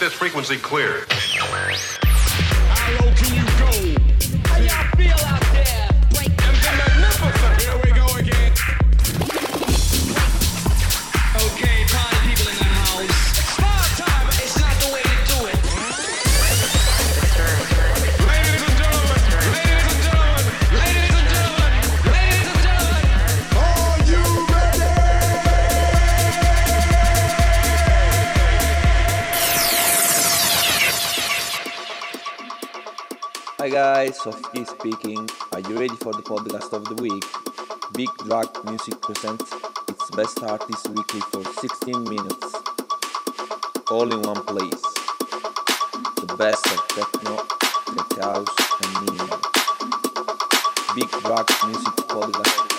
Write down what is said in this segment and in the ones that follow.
this frequency clear. Guys, Softy speaking. Are you ready for the podcast of the week? Big Drag Music presents its best artists weekly for 16 minutes. All in one place. The best of techno, tech house and minimal. Big Drag Music podcast.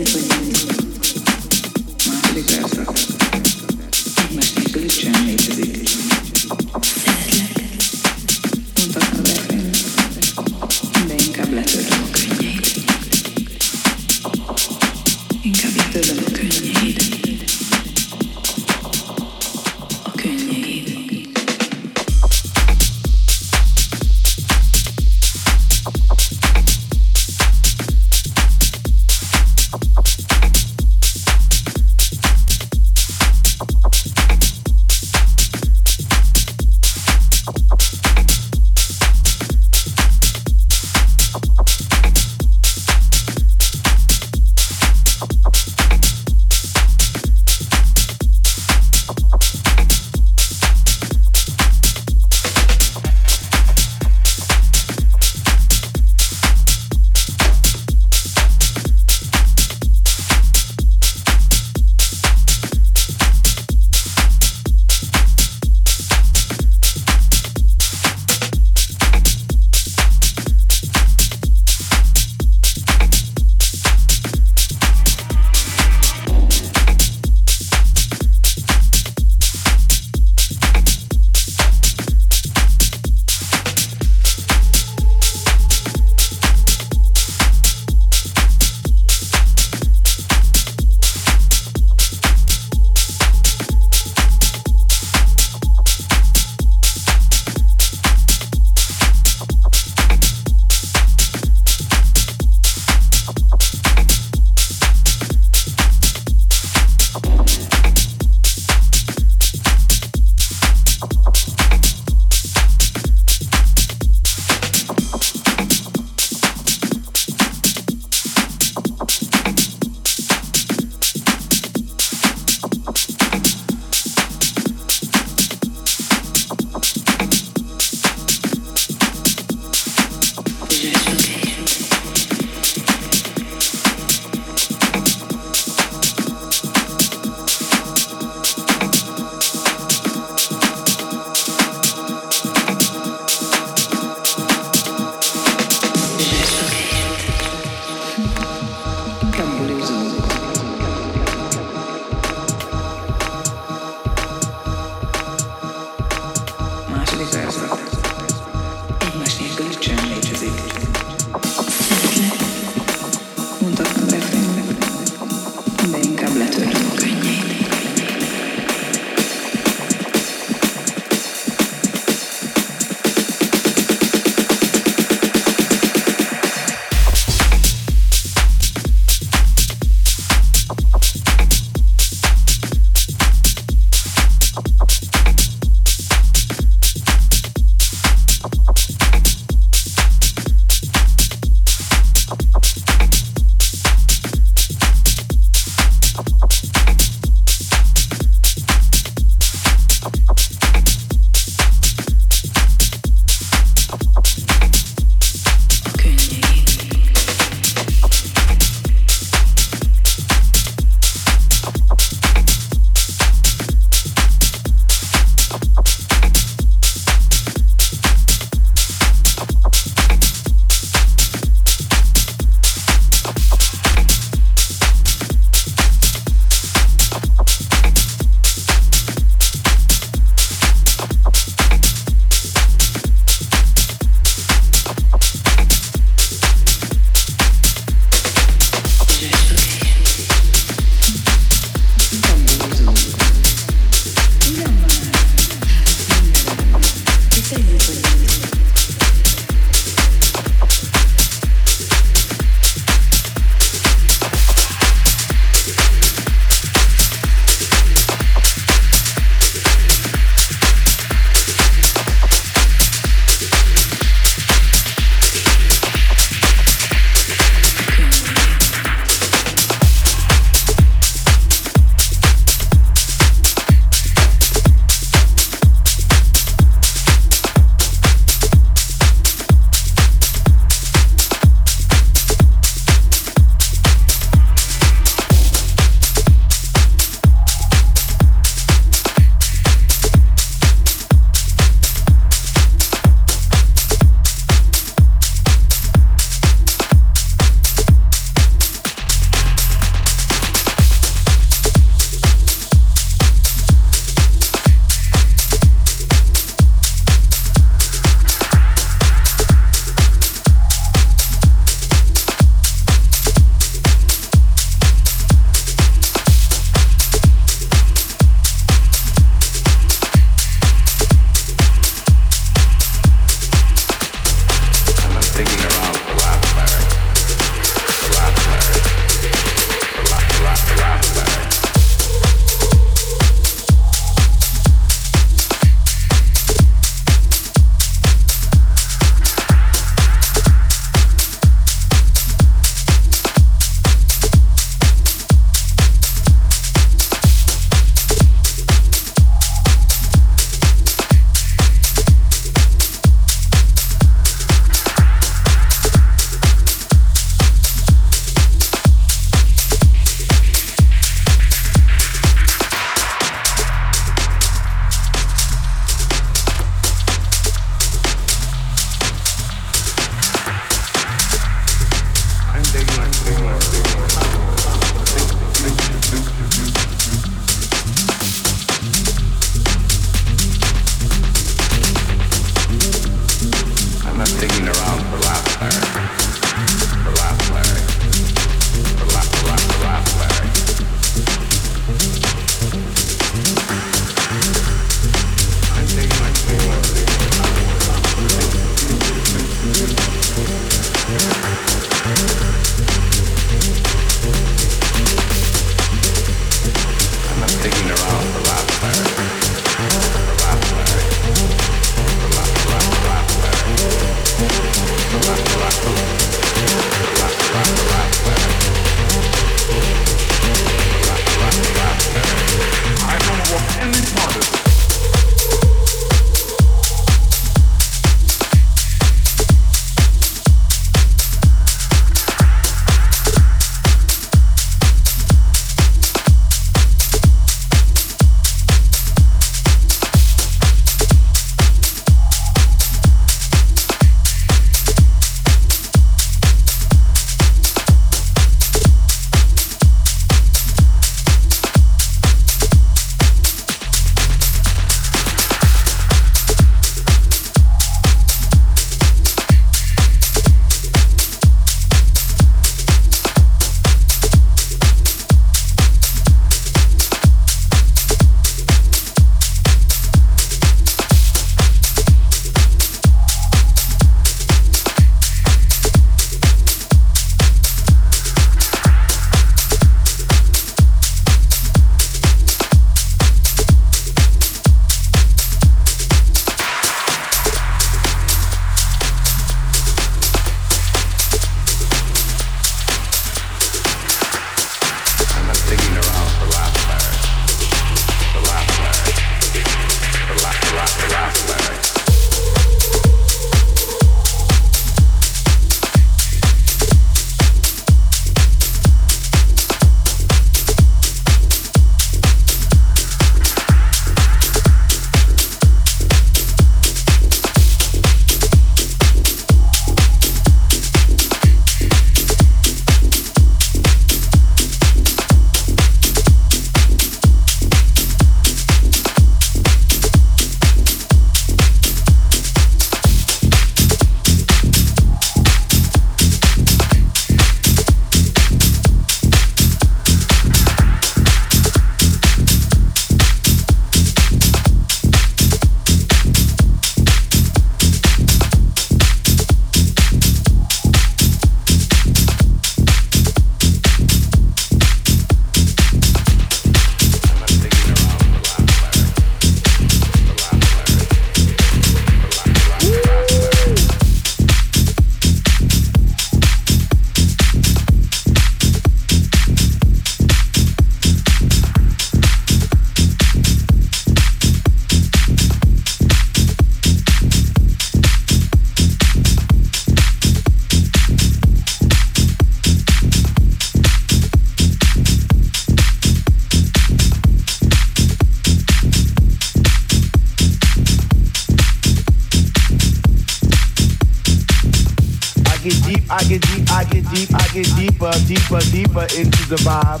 the vibe.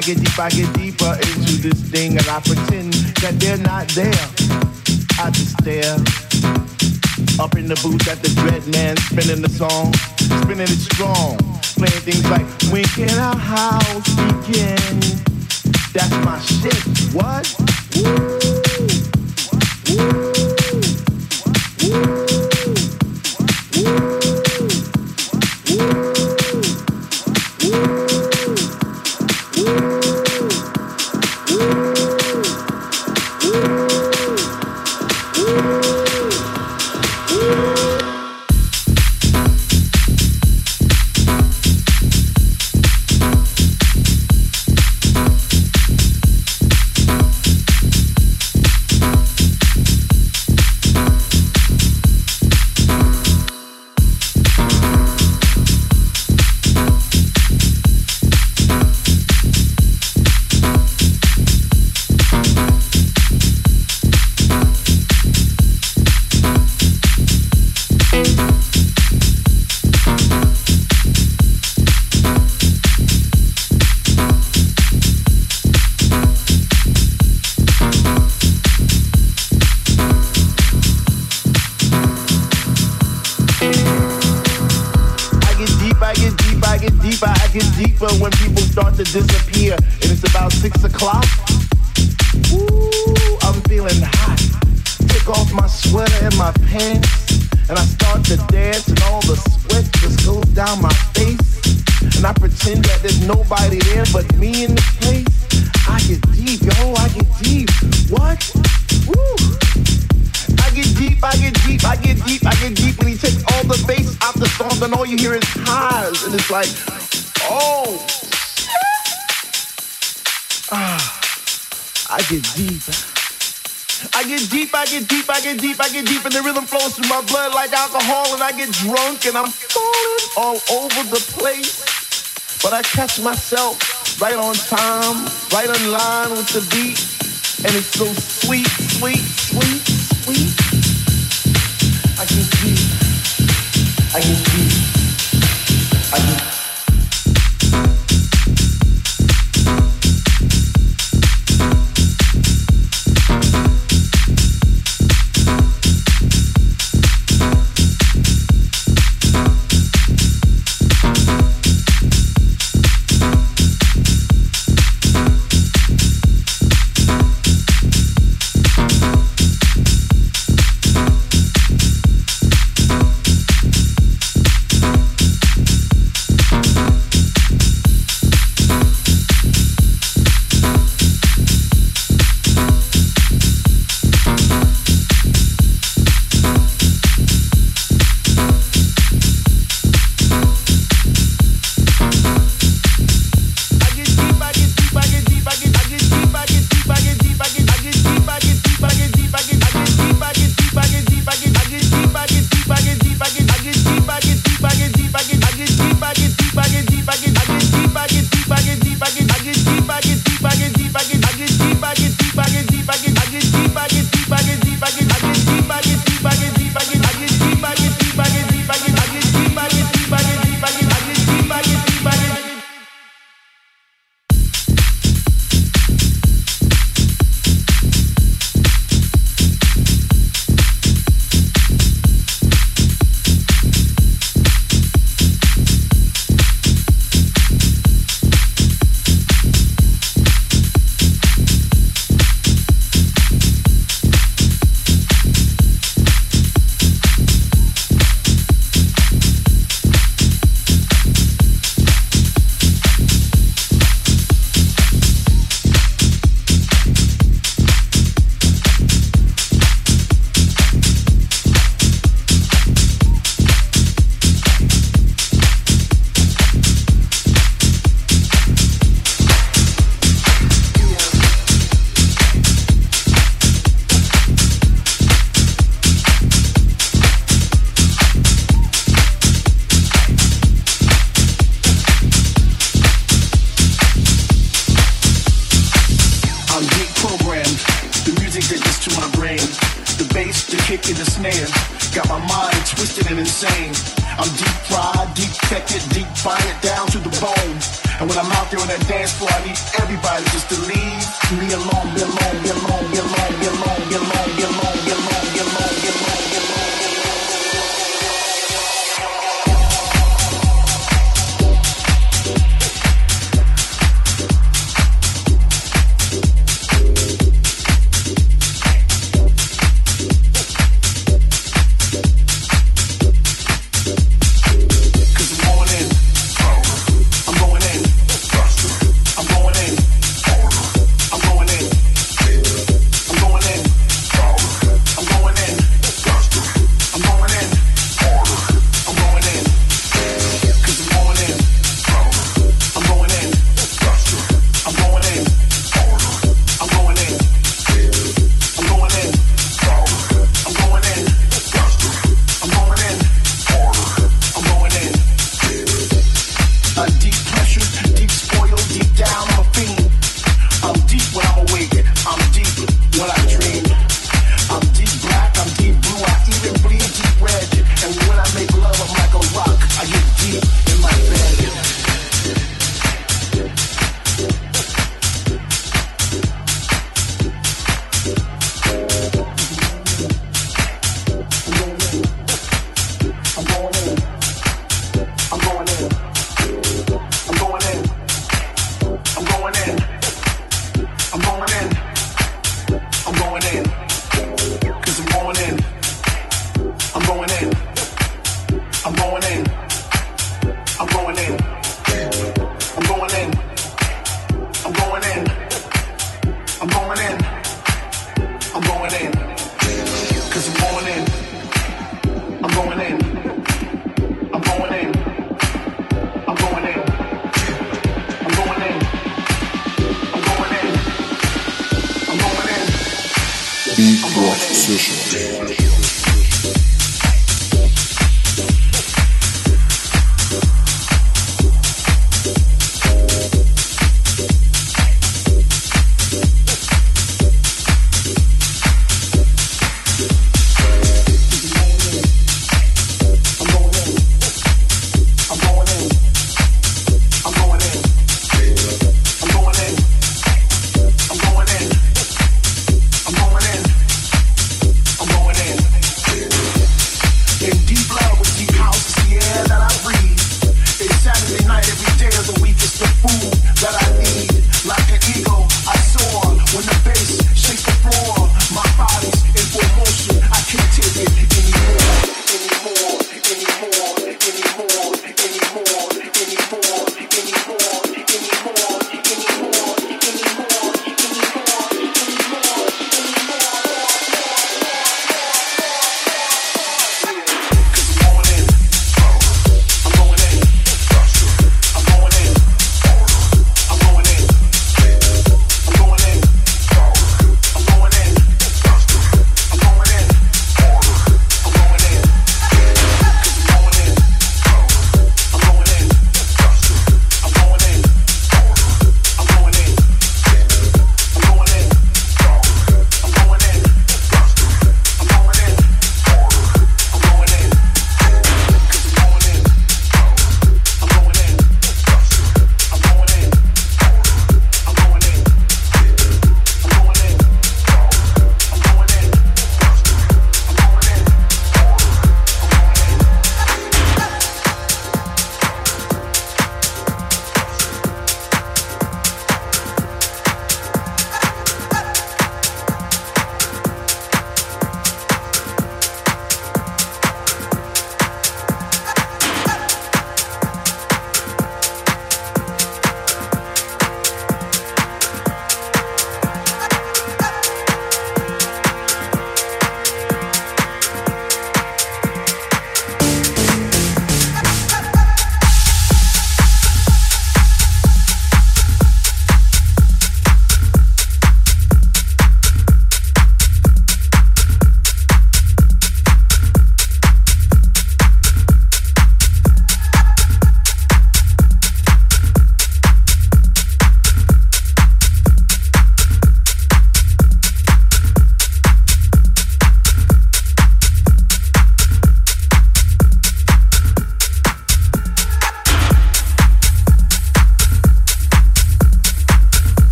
I get deep, I get deeper into this thing, and I pretend that they're not there. I just stare up in the booth at the dread man spinning the song. And I'm falling all over the place. But I catch myself right on time, right in line with the beat. And it's so sweet, sweet,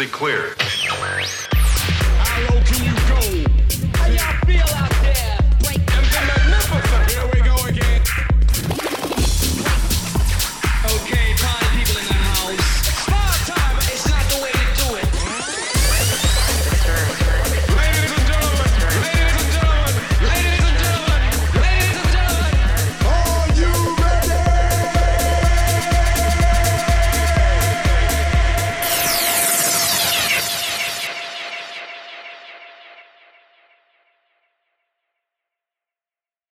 Keep clear.